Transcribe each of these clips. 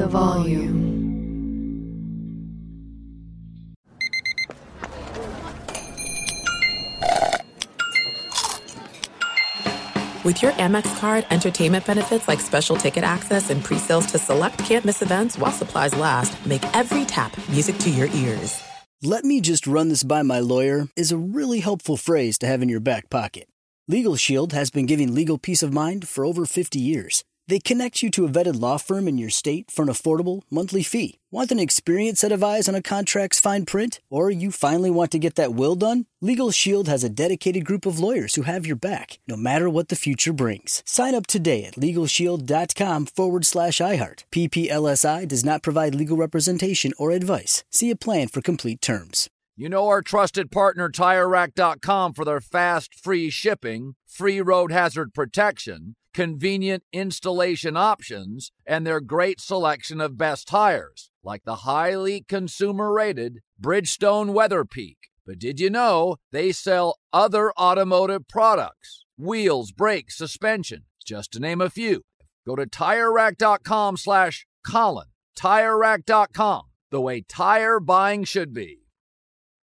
the volume. With your Amex card, entertainment benefits like special ticket access and pre-sales to select campus events while supplies last, make every tap music to your ears. Let me just run this by my lawyer is a really helpful phrase to have in your back pocket. Legal Shield has been giving legal peace of mind for over 50 years. They connect you to a vetted law firm in your state for an affordable monthly fee. Want an experienced set of eyes on a contract's fine print? Or you finally want to get that will done? Legal Shield has a dedicated group of lawyers who have your back, no matter what the future brings. Sign up today at LegalShield.com forward slash iHeart. PPLSI does not provide legal representation or advice. See a plan for complete terms. You know our trusted partner TireRack.com for their fast, free shipping, free road hazard protection, convenient installation options, and their great selection of best tires, like the highly consumer rated Bridgestone Weather Peak. But did you know they sell other automotive products? Wheels, brakes, suspension, just to name a few. Go to TireRack.com slash Colin. TireRack.com, the way tire buying should be.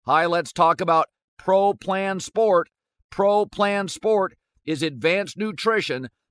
Hi, let's talk about Pro Plan Sport. Pro Plan Sport is advanced nutrition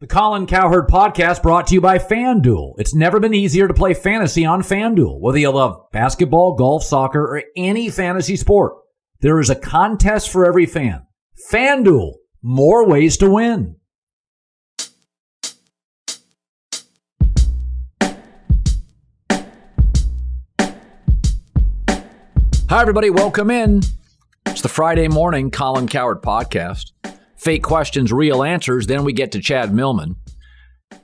The Colin Cowherd podcast brought to you by FanDuel. It's never been easier to play fantasy on FanDuel. Whether you love basketball, golf, soccer, or any fantasy sport, there is a contest for every fan. FanDuel, more ways to win. Hi, everybody. Welcome in. It's the Friday morning Colin Cowherd podcast. Fake questions, real answers. Then we get to Chad Millman.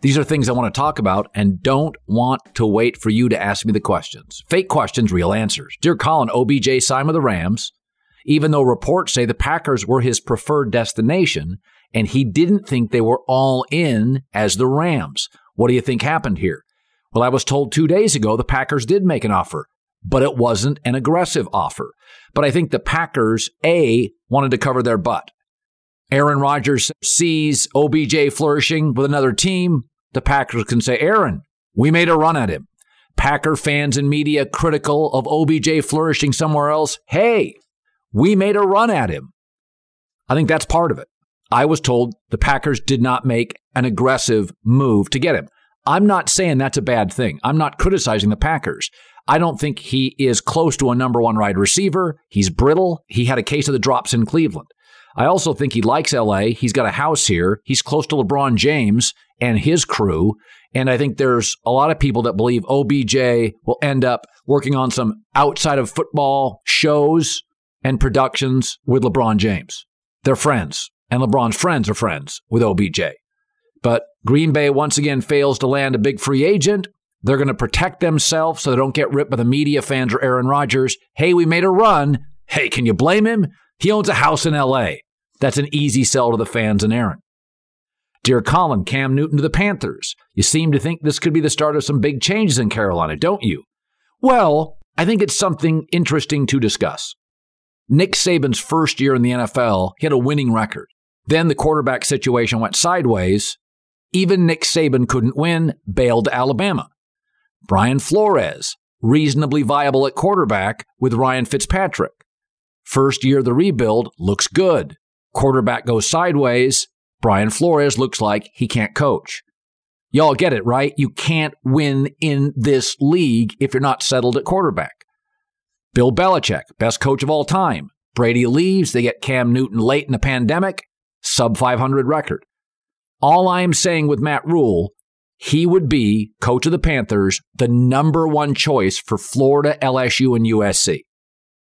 These are things I want to talk about and don't want to wait for you to ask me the questions. Fake questions, real answers. Dear Colin, OBJ signed with the Rams, even though reports say the Packers were his preferred destination, and he didn't think they were all in as the Rams. What do you think happened here? Well, I was told two days ago the Packers did make an offer, but it wasn't an aggressive offer. But I think the Packers, A, wanted to cover their butt. Aaron Rodgers sees OBJ flourishing with another team. The Packers can say, Aaron, we made a run at him. Packer fans and media critical of OBJ flourishing somewhere else. Hey, we made a run at him. I think that's part of it. I was told the Packers did not make an aggressive move to get him. I'm not saying that's a bad thing. I'm not criticizing the Packers. I don't think he is close to a number one wide receiver. He's brittle. He had a case of the drops in Cleveland. I also think he likes LA. He's got a house here. He's close to LeBron James and his crew. And I think there's a lot of people that believe OBJ will end up working on some outside of football shows and productions with LeBron James. They're friends, and LeBron's friends are friends with OBJ. But Green Bay once again fails to land a big free agent. They're going to protect themselves so they don't get ripped by the media fans or Aaron Rodgers. Hey, we made a run. Hey, can you blame him? He owns a house in LA. That's an easy sell to the fans and Aaron. Dear Colin, Cam Newton to the Panthers. You seem to think this could be the start of some big changes in Carolina, don't you? Well, I think it's something interesting to discuss. Nick Saban's first year in the NFL, he had a winning record. Then the quarterback situation went sideways. Even Nick Saban couldn't win, bailed Alabama. Brian Flores, reasonably viable at quarterback with Ryan Fitzpatrick. First year of the rebuild looks good. Quarterback goes sideways. Brian Flores looks like he can't coach. Y'all get it, right? You can't win in this league if you're not settled at quarterback. Bill Belichick, best coach of all time. Brady leaves. They get Cam Newton late in the pandemic. Sub 500 record. All I am saying with Matt Rhule, he would be coach of the Panthers, the number one choice for Florida, LSU, and USC.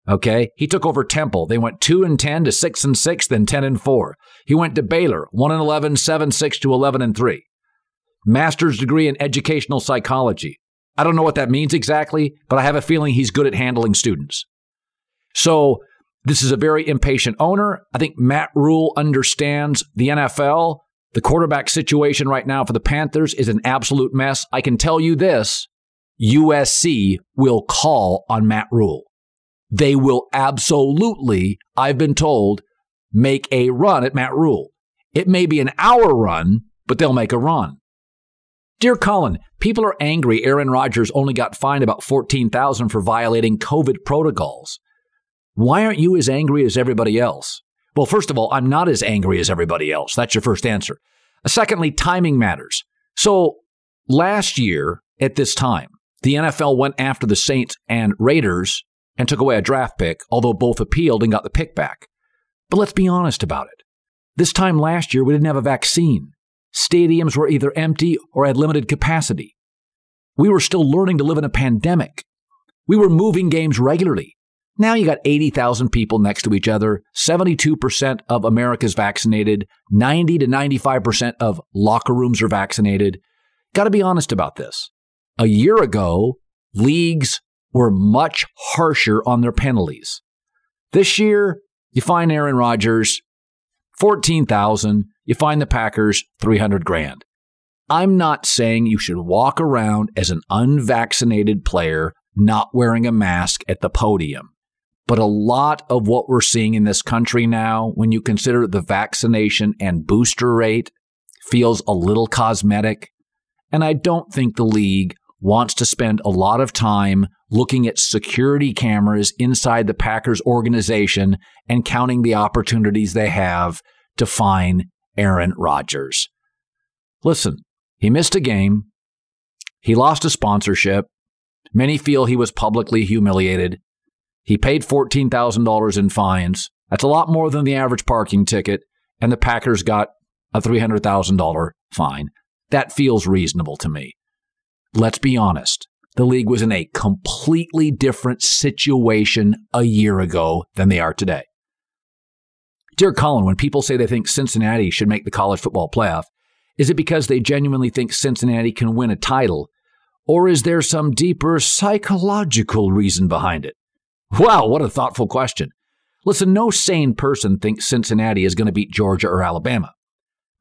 Okay. He took over Temple. They went 2 and 10 to 6 and 6, then 10 and 4. He went to Baylor, 1 and 11, 7 6 to 11 and 3. Master's degree in educational psychology. I don't know what that means exactly, but I have a feeling he's good at handling students. So This is a very impatient owner. I think Matt Rhule understands the NFL. The quarterback situation right now for the Panthers is an absolute mess. I can tell you this USC will call on Matt Rhule. They will absolutely, I've been told, make a run at Matt Rhule. It may be an hour run, but they'll make a run. Dear Colin, people are angry Aaron Rodgers only got fined about 14,000 for violating COVID protocols. Why aren't you as angry as everybody else? Well, first of all, I'm not as angry as everybody else. That's your first answer. Secondly, timing matters. So last year at this time, the NFL went after the Saints and Raiders and took away a draft pick, although both appealed and got the pick back. But let's be honest about it. This time last year, we didn't have a vaccine. Stadiums were either empty or had limited capacity. We were still learning to live in a pandemic. We were moving games regularly. Now you got 80,000 people next to each other, 72% of America's vaccinated, 90 to 95% of locker rooms are vaccinated. Got to be honest about this. A year ago, leagues were much harsher on their penalties. This year, you find Aaron Rodgers 14,000, you find the Packers 300 grand. I'm not saying you should walk around as an unvaccinated player not wearing a mask at the podium. But a lot of what we're seeing in this country now, when you consider the vaccination and booster rate, feels a little cosmetic. And I don't think the league wants to spend a lot of time looking at security cameras inside the Packers organization and counting the opportunities they have to fine Aaron Rodgers. Listen, he missed a game. He lost a sponsorship. Many feel he was publicly humiliated. He paid $14,000 in fines. That's a lot more than the average parking ticket. And the Packers got a $300,000 fine. That feels reasonable to me. Let's be honest. The league was in a completely different situation a year ago than they are today. Dear Colin, when people say they think Cincinnati should make the college football playoff, is it because they genuinely think Cincinnati can win a title? Or is there some deeper psychological reason behind it? Wow, what a thoughtful question. Listen, no sane person thinks Cincinnati is going to beat Georgia or Alabama.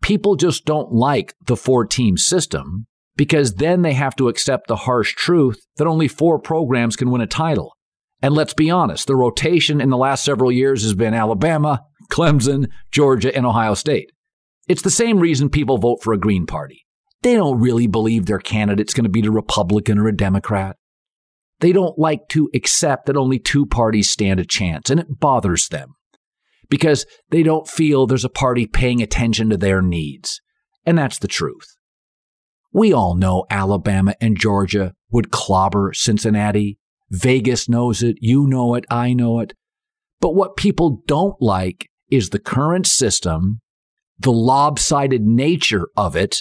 People just don't like the four team system because then they have to accept the harsh truth that only four programs can win a title. And let's be honest, the rotation in the last several years has been Alabama, Clemson, Georgia, and Ohio State. It's the same reason people vote for a Green Party. They don't really believe their candidate's going to be a Republican or a Democrat. They don't like to accept that only two parties stand a chance, and it bothers them because they don't feel there's a party paying attention to their needs. And that's the truth. We all know Alabama and Georgia would clobber Cincinnati. Vegas knows it. You know it. I know it. But what people don't like is the current system, the lopsided nature of it,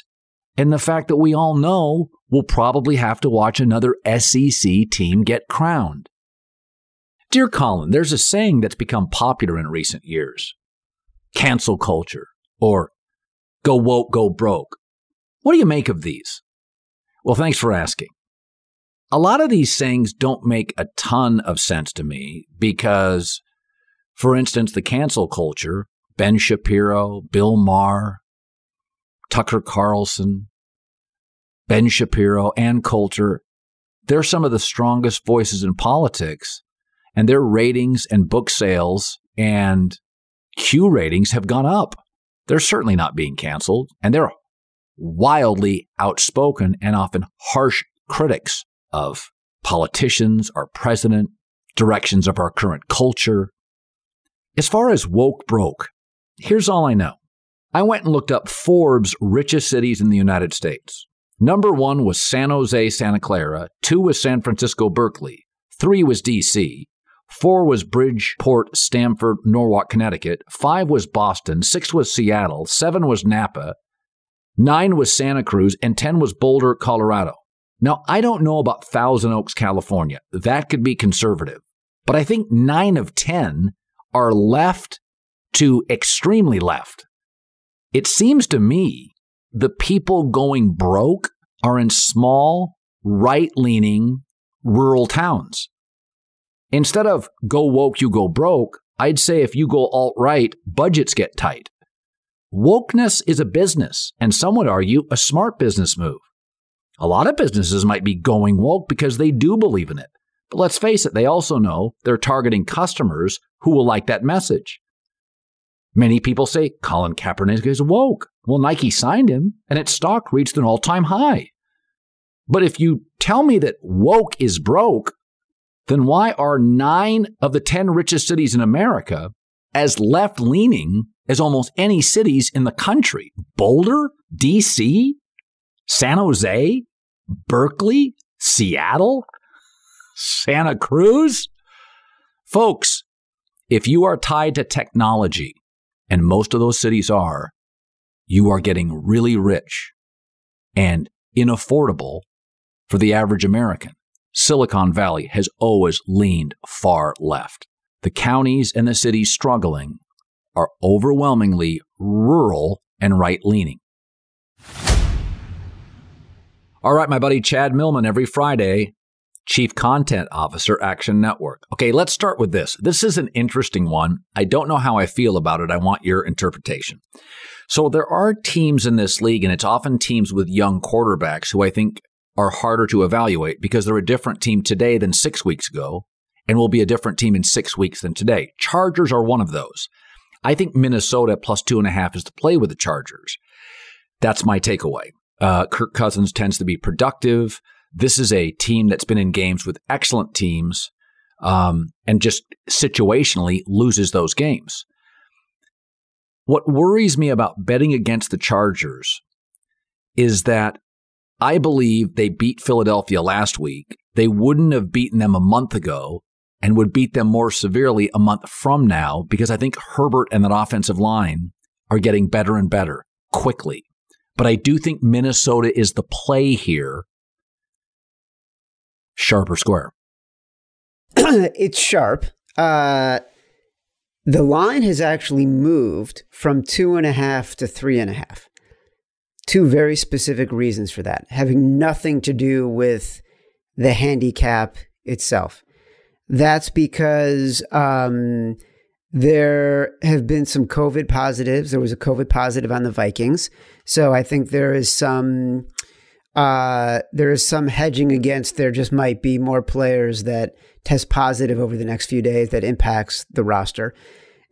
and the fact that we all know we'll probably have to watch another SEC team get crowned. Dear Colin, there's a saying that's become popular in recent years cancel culture or go woke, go broke. What do you make of these? Well, thanks for asking. A lot of these sayings don't make a ton of sense to me because, for instance, the cancel culture, Ben Shapiro, Bill Maher, Tucker Carlson, Ben Shapiro, Ann Coulter, they're some of the strongest voices in politics, and their ratings and book sales and Q ratings have gone up. They're certainly not being canceled, and they're wildly outspoken and often harsh critics of politicians, our president, directions of our current culture. As far as woke broke, here's all I know. I went and looked up Forbes' richest cities in the United States. Number one was San Jose, Santa Clara. Two was San Francisco, Berkeley. Three was DC. Four was Bridgeport, Stamford, Norwalk, Connecticut. Five was Boston. Six was Seattle. Seven was Napa. Nine was Santa Cruz. And 10 was Boulder, Colorado. Now, I don't know about Thousand Oaks, California. That could be conservative. But I think nine of 10 are left to extremely left. It seems to me the people going broke are in small, right leaning rural towns. Instead of go woke, you go broke, I'd say if you go alt right, budgets get tight. Wokeness is a business, and some would argue a smart business move. A lot of businesses might be going woke because they do believe in it. But let's face it, they also know they're targeting customers who will like that message. Many people say Colin Kaepernick is woke. Well, Nike signed him and its stock reached an all time high. But if you tell me that woke is broke, then why are nine of the 10 richest cities in America as left leaning as almost any cities in the country? Boulder, DC, San Jose, Berkeley, Seattle, Santa Cruz? Folks, if you are tied to technology, and most of those cities are, you are getting really rich and inaffordable for the average American. Silicon Valley has always leaned far left. The counties and the cities struggling are overwhelmingly rural and right leaning. All right, my buddy Chad Millman, every Friday, Chief Content Officer, Action Network. Okay, let's start with this. This is an interesting one. I don't know how I feel about it. I want your interpretation. So there are teams in this league, and it's often teams with young quarterbacks who I think are harder to evaluate because they're a different team today than six weeks ago and will be a different team in six weeks than today. Chargers are one of those. I think Minnesota plus two and a half is to play with the Chargers. That's my takeaway. Uh, Kirk Cousins tends to be productive. This is a team that's been in games with excellent teams um, and just situationally loses those games. What worries me about betting against the Chargers is that I believe they beat Philadelphia last week. They wouldn't have beaten them a month ago and would beat them more severely a month from now because I think Herbert and that offensive line are getting better and better quickly. But I do think Minnesota is the play here. Sharp or square? it's sharp. Uh, the line has actually moved from two and a half to three and a half two very specific reasons for that, having nothing to do with the handicap itself. That's because um, there have been some COVID positives. There was a COVID positive on the Vikings, so I think there is some uh, there is some hedging against. There just might be more players that test positive over the next few days that impacts the roster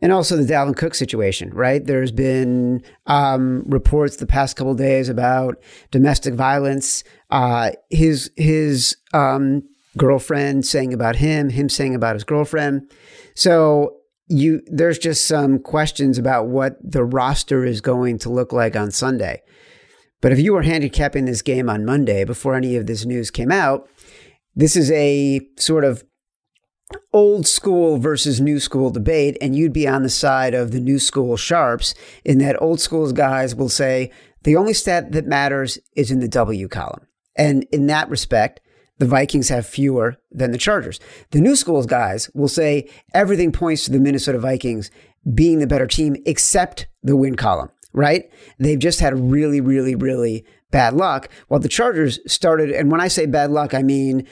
and also the Dalvin Cook situation, right? There's been um, reports the past couple days about domestic violence. Uh, his his um, girlfriend saying about him, him saying about his girlfriend. So you there's just some questions about what the roster is going to look like on Sunday. But if you were handicapping this game on Monday before any of this news came out, this is a sort of old school versus new school debate, and you'd be on the side of the new school sharps, in that old school's guys will say the only stat that matters is in the W column. And in that respect, the Vikings have fewer than the Chargers. The new school's guys will say everything points to the Minnesota Vikings being the better team except the win column, right? They've just had really, really, really bad luck. While the Chargers started, and when I say bad luck, I mean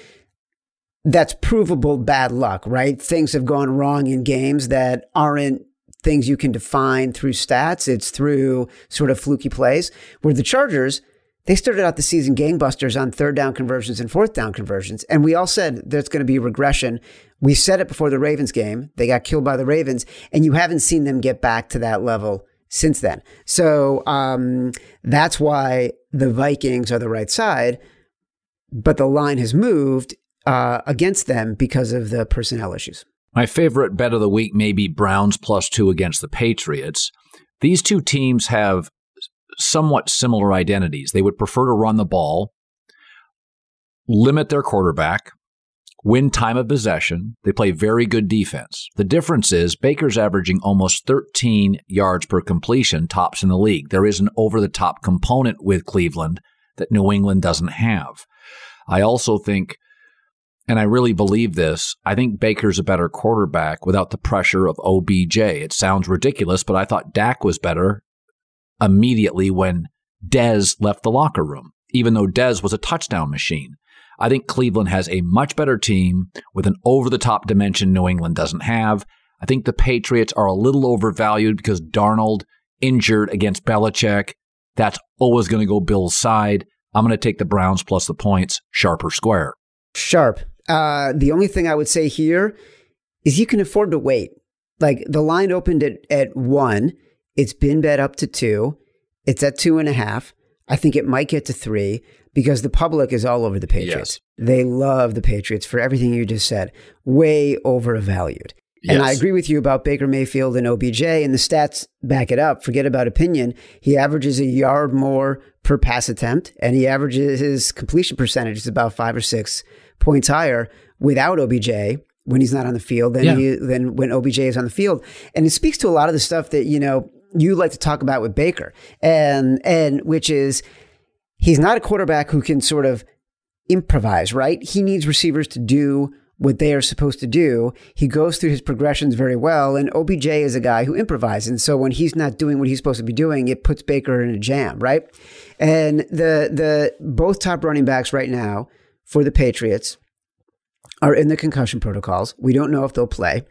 that's provable bad luck, right? Things have gone wrong in games that aren't things you can define through stats. It's through sort of fluky plays. Where the Chargers, they started out the season gangbusters on third down conversions and fourth down conversions. And we all said there's going to be regression. We said it before the Ravens game. They got killed by the Ravens, and you haven't seen them get back to that level since then. So um, that's why the Vikings are the right side. But the line has moved uh, against them because of the personnel issues. My favorite bet of the week may be Browns plus two against the Patriots. These two teams have somewhat similar identities. They would prefer to run the ball, limit their quarterback, win time of possession. They play very good defense. The difference is Baker's averaging almost 13 yards per completion, tops in the league. There is an over the top component with Cleveland that New England doesn't have. I also think and I really believe this. I think Baker's a better quarterback without the pressure of OBJ. It sounds ridiculous, but I thought Dak was better immediately when Dez left the locker room, even though Dez was a touchdown machine. I think Cleveland has a much better team with an over the top dimension New England doesn't have. I think the Patriots are a little overvalued because Darnold injured against Belichick. That's always going to go Bill's side. I'm going to take the Browns plus the points, sharp or square. Sharp. Uh, the only thing I would say here is you can afford to wait. Like the line opened at, at one, it's been bet up to two, it's at two and a half. I think it might get to three because the public is all over the Patriots. Yes. They love the Patriots for everything you just said. Way overvalued. Yes. And I agree with you about Baker Mayfield and OBJ, and the stats back it up. Forget about opinion. He averages a yard more per pass attempt, and he averages his completion percentage is about five or six points higher without OBJ when he's not on the field than, yeah. he, than when OBJ is on the field. And it speaks to a lot of the stuff that, you know, you like to talk about with Baker, and, and which is he's not a quarterback who can sort of improvise, right? He needs receivers to do what they are supposed to do. He goes through his progressions very well, and OBJ is a guy who improvises. And so when he's not doing what he's supposed to be doing, it puts Baker in a jam, right? And the the both top running backs right now for the Patriots are in the concussion protocols. We don't know if they'll play.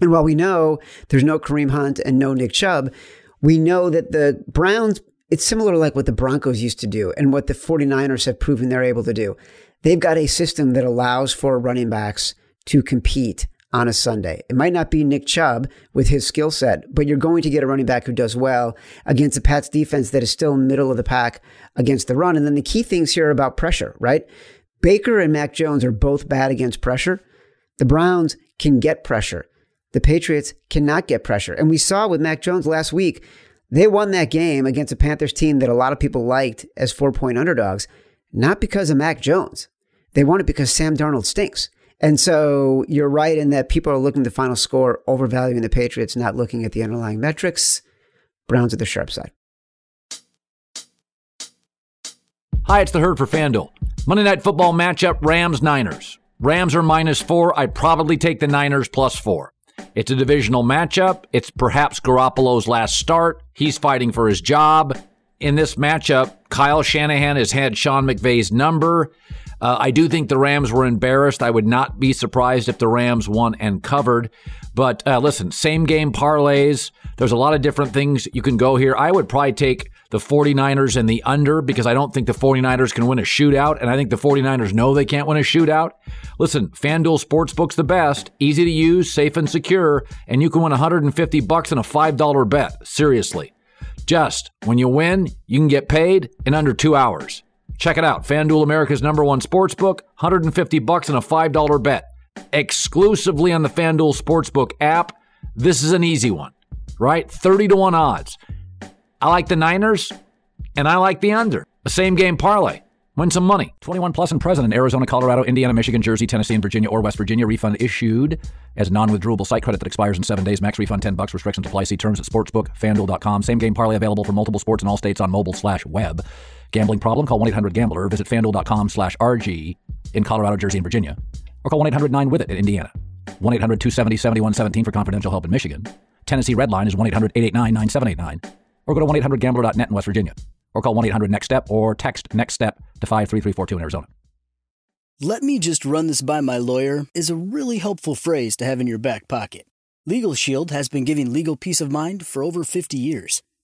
And while we know there's no Kareem Hunt and no Nick Chubb, we know that the Browns, it's similar to like what the Broncos used to do and what the 49ers have proven they're able to do they've got a system that allows for running backs to compete on a Sunday. It might not be Nick Chubb with his skill set, but you're going to get a running back who does well against a Pats defense that is still middle of the pack against the run. And then the key things here are about pressure, right? Baker and Mac Jones are both bad against pressure. The Browns can get pressure. The Patriots cannot get pressure. And we saw with Mac Jones last week, they won that game against a Panthers team that a lot of people liked as four point underdogs not because of Mac Jones. They won it because Sam Darnold stinks. And so you're right in that people are looking at the final score, overvaluing the Patriots, not looking at the underlying metrics. Browns at the sharp side. Hi, it's the herd for FanDuel. Monday night football matchup Rams Niners. Rams are minus four. I'd probably take the Niners plus four. It's a divisional matchup. It's perhaps Garoppolo's last start. He's fighting for his job in this matchup, Kyle Shanahan has had Sean McVay's number. Uh, I do think the Rams were embarrassed. I would not be surprised if the Rams won and covered. But uh, listen, same game parlays. There's a lot of different things you can go here. I would probably take the 49ers and the under because I don't think the 49ers can win a shootout. And I think the 49ers know they can't win a shootout. Listen, FanDuel Sportsbook's the best, easy to use, safe and secure, and you can win 150 bucks in a $5 bet. Seriously. Just when you win, you can get paid in under two hours. Check it out. FanDuel America's number one sportsbook, 150 bucks and a $5 bet. Exclusively on the FanDuel Sportsbook app. This is an easy one, right? 30 to 1 odds. I like the Niners and I like the under. The same game parlay. Win some money. 21 plus and present in Arizona, Colorado, Indiana, Michigan, Jersey, Tennessee, and Virginia or West Virginia. Refund issued as non-withdrawable site credit that expires in seven days. Max refund 10 bucks. Restrictions apply. See terms at sportsbookfanduel.com. Same game parlay available for multiple sports in all states on mobile slash web. Gambling problem? Call 1-800-GAMBLER. Visit fanduel.com slash RG in Colorado, Jersey, and Virginia. Or call 1-800-9-WITH-IT in Indiana. 1-800-270-7117 for confidential help in Michigan. Tennessee Red Line is 1-800-889-9789. Or go to 1-800-GAMBLER.net in West Virginia or call 1 800 NEXT STEP or text NEXT STEP to 53342 in Arizona. Let me just run this by my lawyer is a really helpful phrase to have in your back pocket. Legal Shield has been giving legal peace of mind for over 50 years.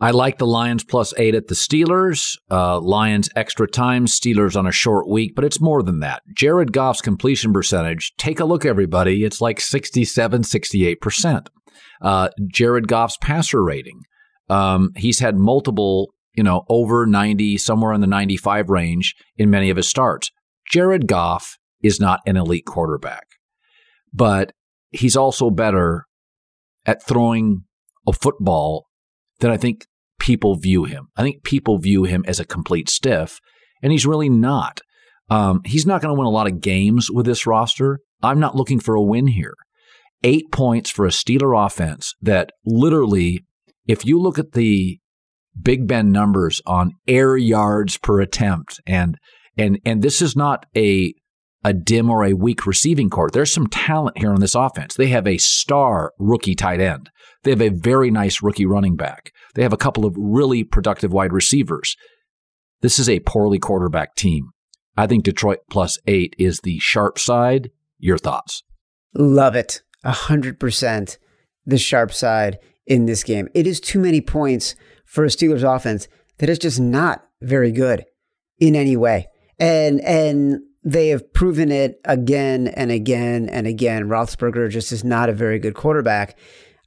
I like the Lions plus eight at the Steelers. Uh, Lions extra time, Steelers on a short week, but it's more than that. Jared Goff's completion percentage, take a look, everybody. It's like 67, 68%. Uh, Jared Goff's passer rating, um, he's had multiple, you know, over 90, somewhere in the 95 range in many of his starts. Jared Goff is not an elite quarterback, but he's also better at throwing a football that I think people view him. I think people view him as a complete stiff, and he's really not. Um, he's not going to win a lot of games with this roster. I'm not looking for a win here. Eight points for a Steeler offense that literally, if you look at the Big Ben numbers on air yards per attempt, and and and this is not a a dim or a weak receiving corps. There's some talent here on this offense. They have a star rookie tight end. They have a very nice rookie running back. They have a couple of really productive wide receivers. This is a poorly quarterback team. I think Detroit plus eight is the sharp side. Your thoughts? Love it. A hundred percent the sharp side in this game. It is too many points for a Steelers offense that is just not very good in any way. And and they have proven it again and again and again. Roethlisberger just is not a very good quarterback.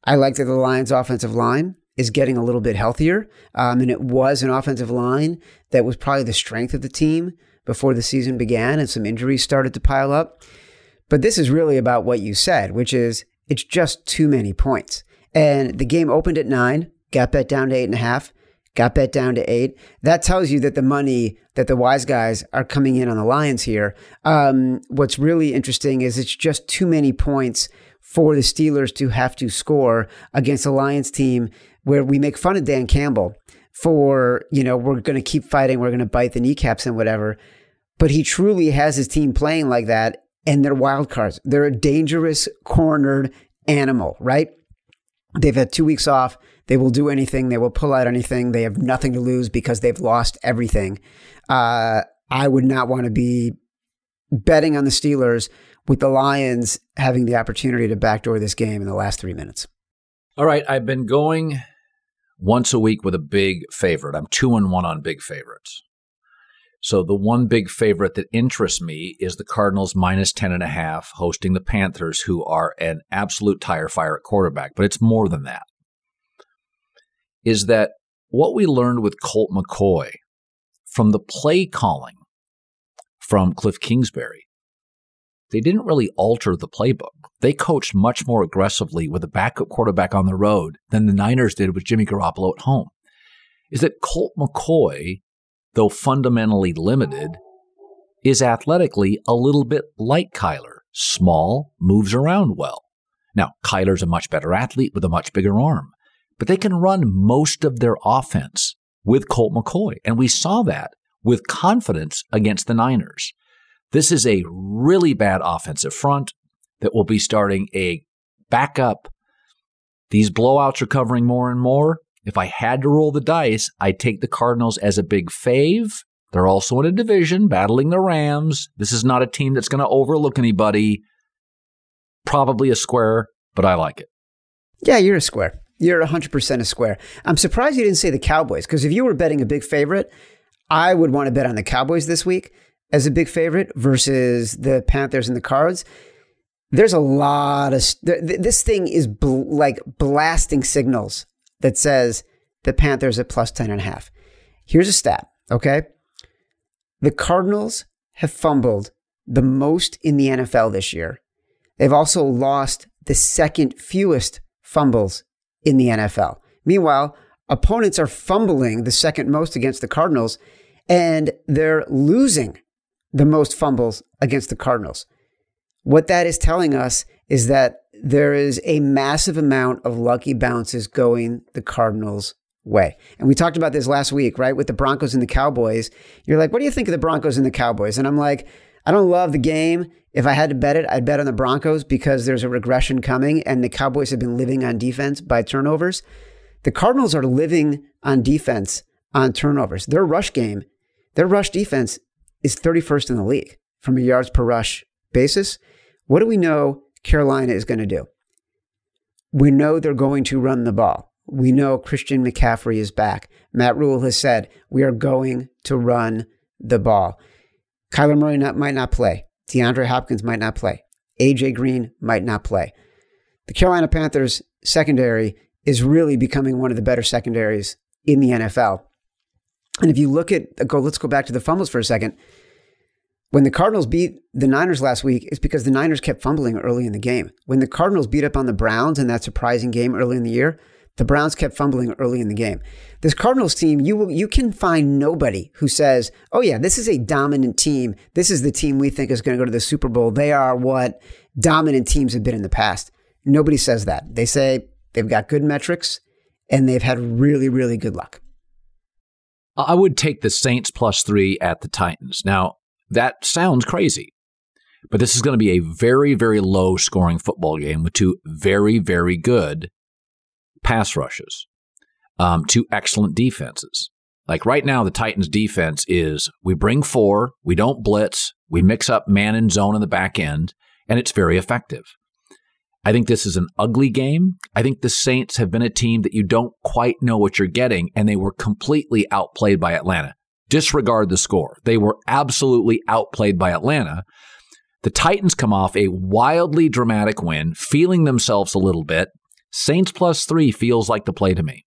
I like that the Lions' offensive line is getting a little bit healthier. Um, and it was an offensive line that was probably the strength of the team before the season began and some injuries started to pile up. But this is really about what you said, which is it's just too many points. And the game opened at nine, got bet down to eight and a half, got bet down to eight. That tells you that the money that the wise guys are coming in on the Lions here. Um, what's really interesting is it's just too many points for the Steelers to have to score against a Lions team where we make fun of Dan Campbell for, you know, we're going to keep fighting, we're going to bite the kneecaps and whatever. But he truly has his team playing like that, and they're wild cards. They're a dangerous, cornered animal, right? They've had two weeks off. They will do anything. They will pull out anything. They have nothing to lose because they've lost everything. Uh, I would not want to be betting on the Steelers with the Lions having the opportunity to backdoor this game in the last three minutes. All right, I've been going once a week with a big favorite. I'm two and one on big favorites. So the one big favorite that interests me is the Cardinals minus 10 and a half hosting the Panthers, who are an absolute tire fire at quarterback. But it's more than that. Is that what we learned with Colt McCoy from the play calling from Cliff Kingsbury? They didn't really alter the playbook. They coached much more aggressively with a backup quarterback on the road than the Niners did with Jimmy Garoppolo at home. Is that Colt McCoy though fundamentally limited, is athletically a little bit like Kyler. Small, moves around well. Now, Kyler's a much better athlete with a much bigger arm, but they can run most of their offense with Colt McCoy. And we saw that with confidence against the Niners. This is a really bad offensive front that will be starting a backup. These blowouts are covering more and more. If I had to roll the dice, I'd take the Cardinals as a big fave. They're also in a division battling the Rams. This is not a team that's going to overlook anybody. Probably a square, but I like it. Yeah, you're a square. You're 100% a square. I'm surprised you didn't say the Cowboys because if you were betting a big favorite, I would want to bet on the Cowboys this week as a big favorite versus the Panthers and the Cards. There's a lot of this thing is bl- like blasting signals that says the Panthers at plus 10 and a half. Here's a stat, okay? The Cardinals have fumbled the most in the NFL this year. They've also lost the second fewest fumbles in the NFL. Meanwhile, opponents are fumbling the second most against the Cardinals, and they're losing the most fumbles against the Cardinals. What that is telling us is that there is a massive amount of lucky bounces going the Cardinals' way. And we talked about this last week, right? With the Broncos and the Cowboys. You're like, what do you think of the Broncos and the Cowboys? And I'm like, I don't love the game. If I had to bet it, I'd bet on the Broncos because there's a regression coming and the Cowboys have been living on defense by turnovers. The Cardinals are living on defense on turnovers. Their rush game, their rush defense is 31st in the league from a yards per rush basis. What do we know Carolina is going to do. We know they're going to run the ball. We know Christian McCaffrey is back. Matt Rhule has said we are going to run the ball. Kyler Murray not, might not play. DeAndre Hopkins might not play. AJ Green might not play. The Carolina Panthers secondary is really becoming one of the better secondaries in the NFL. And if you look at go, let's go back to the fumbles for a second. When the Cardinals beat the Niners last week, it's because the Niners kept fumbling early in the game. When the Cardinals beat up on the Browns in that surprising game early in the year, the Browns kept fumbling early in the game. This Cardinals team, you will, you can find nobody who says, "Oh yeah, this is a dominant team. This is the team we think is going to go to the Super Bowl. They are what dominant teams have been in the past." Nobody says that. They say they've got good metrics and they've had really really good luck. I would take the Saints plus 3 at the Titans. Now, that sounds crazy. But this is going to be a very, very low scoring football game with two very, very good pass rushes, um, two excellent defenses. Like right now, the Titans' defense is we bring four, we don't blitz, we mix up man and zone in the back end, and it's very effective. I think this is an ugly game. I think the Saints have been a team that you don't quite know what you're getting, and they were completely outplayed by Atlanta. Disregard the score. They were absolutely outplayed by Atlanta. The Titans come off a wildly dramatic win, feeling themselves a little bit. Saints plus three feels like the play to me.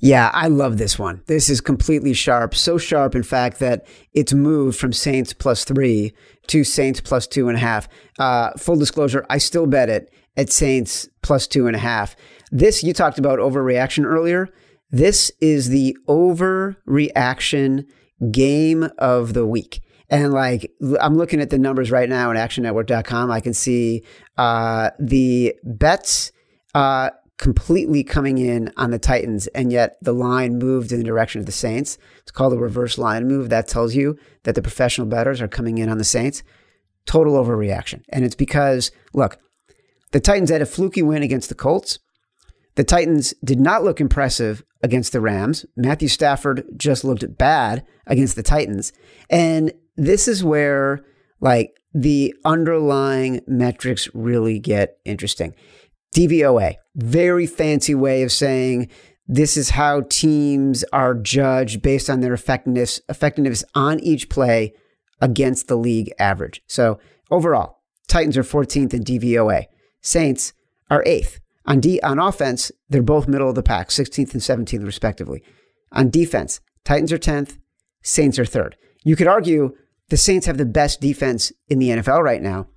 Yeah, I love this one. This is completely sharp. So sharp, in fact, that it's moved from Saints plus three to Saints plus two and a half. Uh, full disclosure, I still bet it at Saints plus two and a half. This, you talked about overreaction earlier. This is the overreaction game of the week. And like, I'm looking at the numbers right now on actionnetwork.com. I can see uh, the bets uh, completely coming in on the Titans, and yet the line moved in the direction of the Saints. It's called a reverse line move. That tells you that the professional bettors are coming in on the Saints. Total overreaction. And it's because, look, the Titans had a fluky win against the Colts. The Titans did not look impressive against the Rams. Matthew Stafford just looked bad against the Titans. And this is where like the underlying metrics really get interesting. DVOA, very fancy way of saying this is how teams are judged based on their effectiveness effectiveness on each play against the league average. So overall, Titans are 14th in DVOA. Saints are 8th. On D on offense, they're both middle of the pack, 16th and 17th respectively. On defense, Titans are 10th, Saints are 3rd. You could argue the Saints have the best defense in the NFL right now,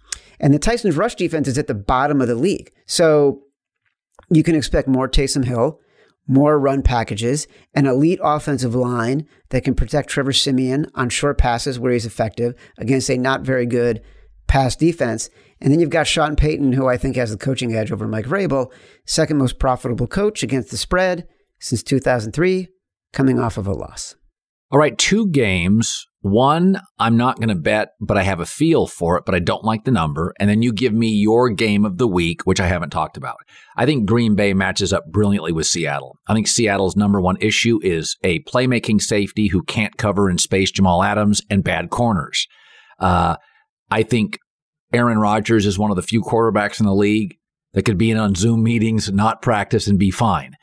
and the Titans rush defense is at the bottom of the league. So you can expect more Taysom Hill, more run packages, an elite offensive line that can protect Trevor Siemian on short passes where he's effective against a not very good pass defense. And then you've got Sean Payton, who I think has the coaching edge over Mike Vrabel, second most profitable coach against the spread since 2003, coming off of a loss. All right, two games. One, I'm not going to bet, but I have a feel for it, but I don't like the number. And then you give me your game of the week, which I haven't talked about. I think Green Bay matches up brilliantly with Seattle. I think Seattle's number one issue is a playmaking safety who can't cover in space Jamal Adams and bad corners. Uh, I think Aaron Rodgers is one of the few quarterbacks in the league that could be in on Zoom meetings, not practice, and be fine.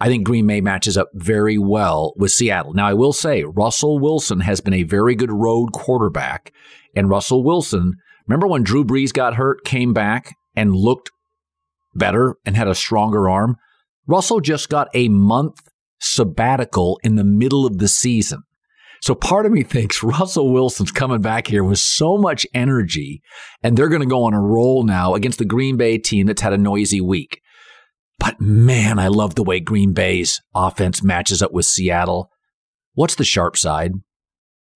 I think Green Bay matches up very well with Seattle. Now, I will say Russell Wilson has been a very good road quarterback. And Russell Wilson, remember when Drew Brees got hurt, came back and looked better and had a stronger arm? Russell just got a month sabbatical in the middle of the season. So part of me thinks Russell Wilson's coming back here with so much energy, and they're going to go on a roll now against the Green Bay team that's had a noisy week. But man, I love the way Green Bay's offense matches up with Seattle. What's the sharp side?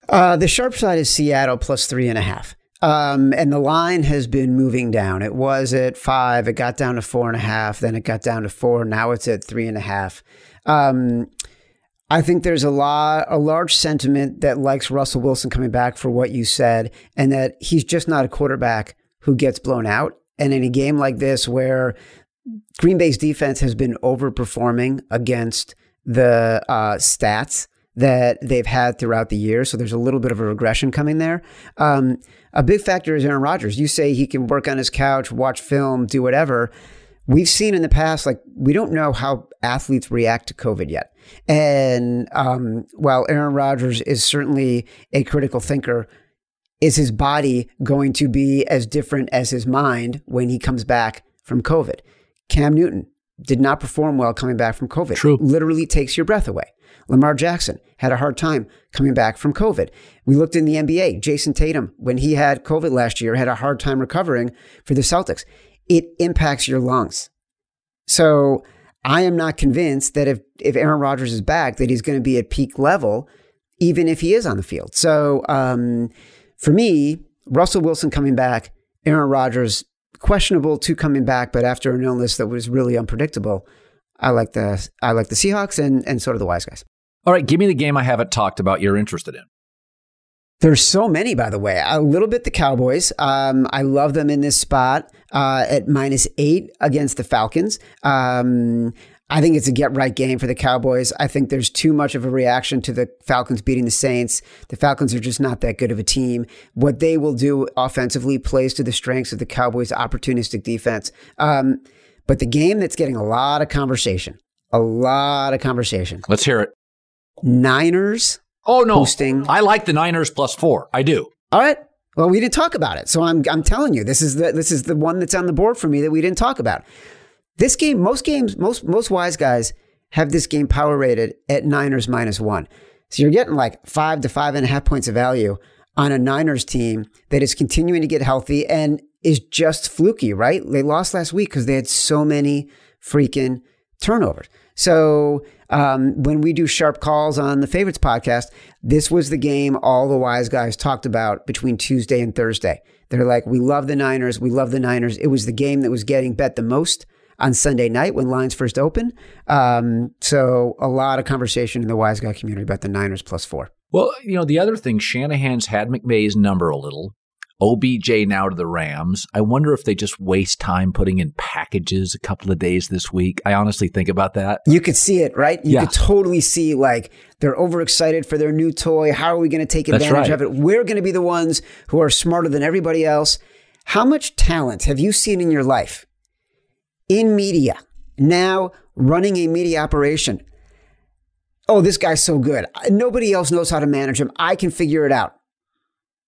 Uh, the sharp side is Seattle plus three and a half. Um, and the line has been moving down. It was at five, it got down to four and a half, then it got down to four. Now it's at three and a half. Um, I think there's a lot, a large sentiment that likes Russell Wilson coming back for what you said, and that he's just not a quarterback who gets blown out. And in a game like this, where Green Bay's defense has been overperforming against the uh, stats that they've had throughout the year. So there's a little bit of a regression coming there. Um, a big factor is Aaron Rodgers. You say he can work on his couch, watch film, do whatever. We've seen in the past, like, we don't know how athletes react to COVID yet. And um, while Aaron Rodgers is certainly a critical thinker, is his body going to be as different as his mind when he comes back from COVID? Cam Newton did not perform well coming back from COVID. True. Literally takes your breath away. Lamar Jackson had a hard time coming back from COVID. We looked in the NBA. Jayson Tatum, when he had COVID last year, had a hard time recovering for the Celtics. It impacts your lungs. So I am not convinced that if, if Aaron Rodgers is back, that he's going to be at peak level, even if he is on the field. So um, for me, Russell Wilson coming back, Aaron Rodgers questionable to coming back, but after an illness that was really unpredictable, I like the I like the Seahawks and and so do the wise guys. All right, give me the game I haven't talked about you're interested in. There's so many, by the way. A little bit the Cowboys. Um, I love them in this spot uh, at minus eight against the Falcons. Um, I think it's a get right game for the Cowboys. I think there's too much of a reaction to the Falcons beating the Saints. The Falcons are just not that good of a team. What they will do offensively plays to the strengths of the Cowboys' opportunistic defense. Um, but the game that's getting a lot of conversation, a lot of conversation. Let's hear it. Niners. Oh no, hosting. I like the Niners plus four. I do. All right. Well, we didn't talk about it, so I'm I'm telling you, this is the this is the one that's on the board for me that we didn't talk about. This game, most games, most most wise guys have this game power rated at Niners minus one. So you're getting like five to five and a half points of value on a Niners team that is continuing to get healthy and is just fluky, right? They lost last week because they had so many freaking turnovers. So um, when we do sharp calls on the favorites podcast, this was the game all the wise guys talked about between Tuesday and Thursday. They're like, we love the Niners. We love the Niners. It was the game that was getting bet the most on Sunday night when lines first open. Um, so a lot of conversation in the wise guy community about the Niners plus four. Well, you know, the other thing, Shanahan's had McVay's number a little. OBJ now to the Rams. I wonder if they just waste time putting in packages a couple of days this week. I honestly think about that. You could see it, right? You Yeah. could totally see like they're overexcited for their new toy. How are we going to take advantage right. of it? We're going to be the ones who are smarter than everybody else. How much talent have you seen in your life in media now running a media operation oh, this guy's so good. Nobody else knows how to manage him. I can figure it out.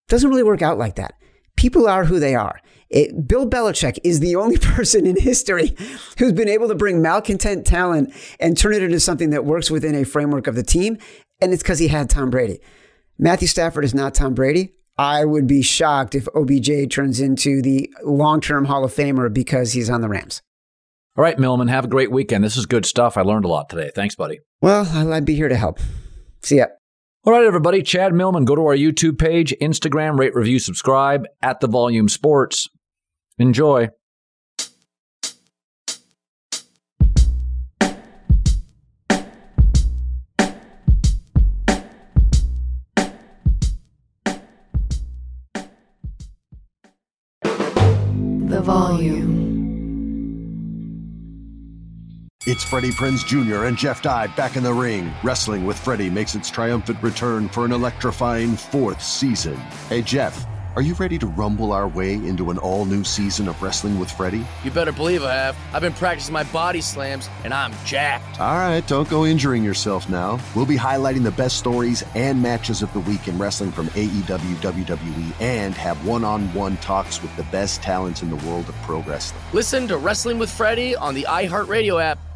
Doesn't really work out like that. People are who they are. It, Bill Belichick is the only person in history who's been able to bring malcontent talent and turn it into something that works within a framework of the team. And it's because he had Tom Brady. Matthew Stafford is not Tom Brady. I would be shocked if OBJ turns into the long term Hall of Famer because he's on the Rams. All right, Millman, have a great weekend. This is good stuff. I learned a lot today. Thanks, buddy. Well, I'd be here to help. See ya. All right, everybody. Chad Millman, go to our YouTube page, Instagram, rate, review, subscribe at the Volume Sports. Enjoy. The volume. It's Freddie Prinze Jr. and Jeff Dye back in the ring. Wrestling with Freddie makes its triumphant return for an electrifying fourth season. Hey, Jeff. Are you ready to rumble our way into an all new season of Wrestling with Freddie? You better believe I have. I've been practicing my body slams, and I'm jacked. All right, don't go injuring yourself now. We'll be highlighting the best stories and matches of the week in wrestling from AEW, WWE, and have one on one talks with the best talents in the world of pro wrestling. Listen to Wrestling with Freddie on the iHeartRadio app,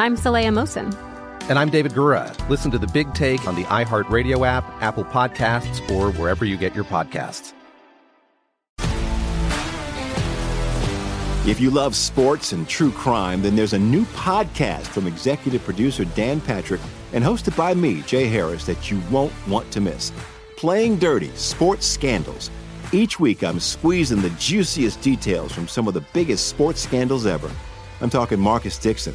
I'm Saleha Mohsin. And I'm David Gura. Listen to The Big Take on the iHeartRadio app, Apple Podcasts, or wherever you get your podcasts. If you love sports and true crime, then there's a new podcast from executive producer Dan Patrick and hosted by me, Jay Harris, that you won't want to miss. Playing Dirty Sports Scandals. Each week, I'm squeezing the juiciest details from some of the biggest sports scandals ever. I'm talking Marcus Dixon,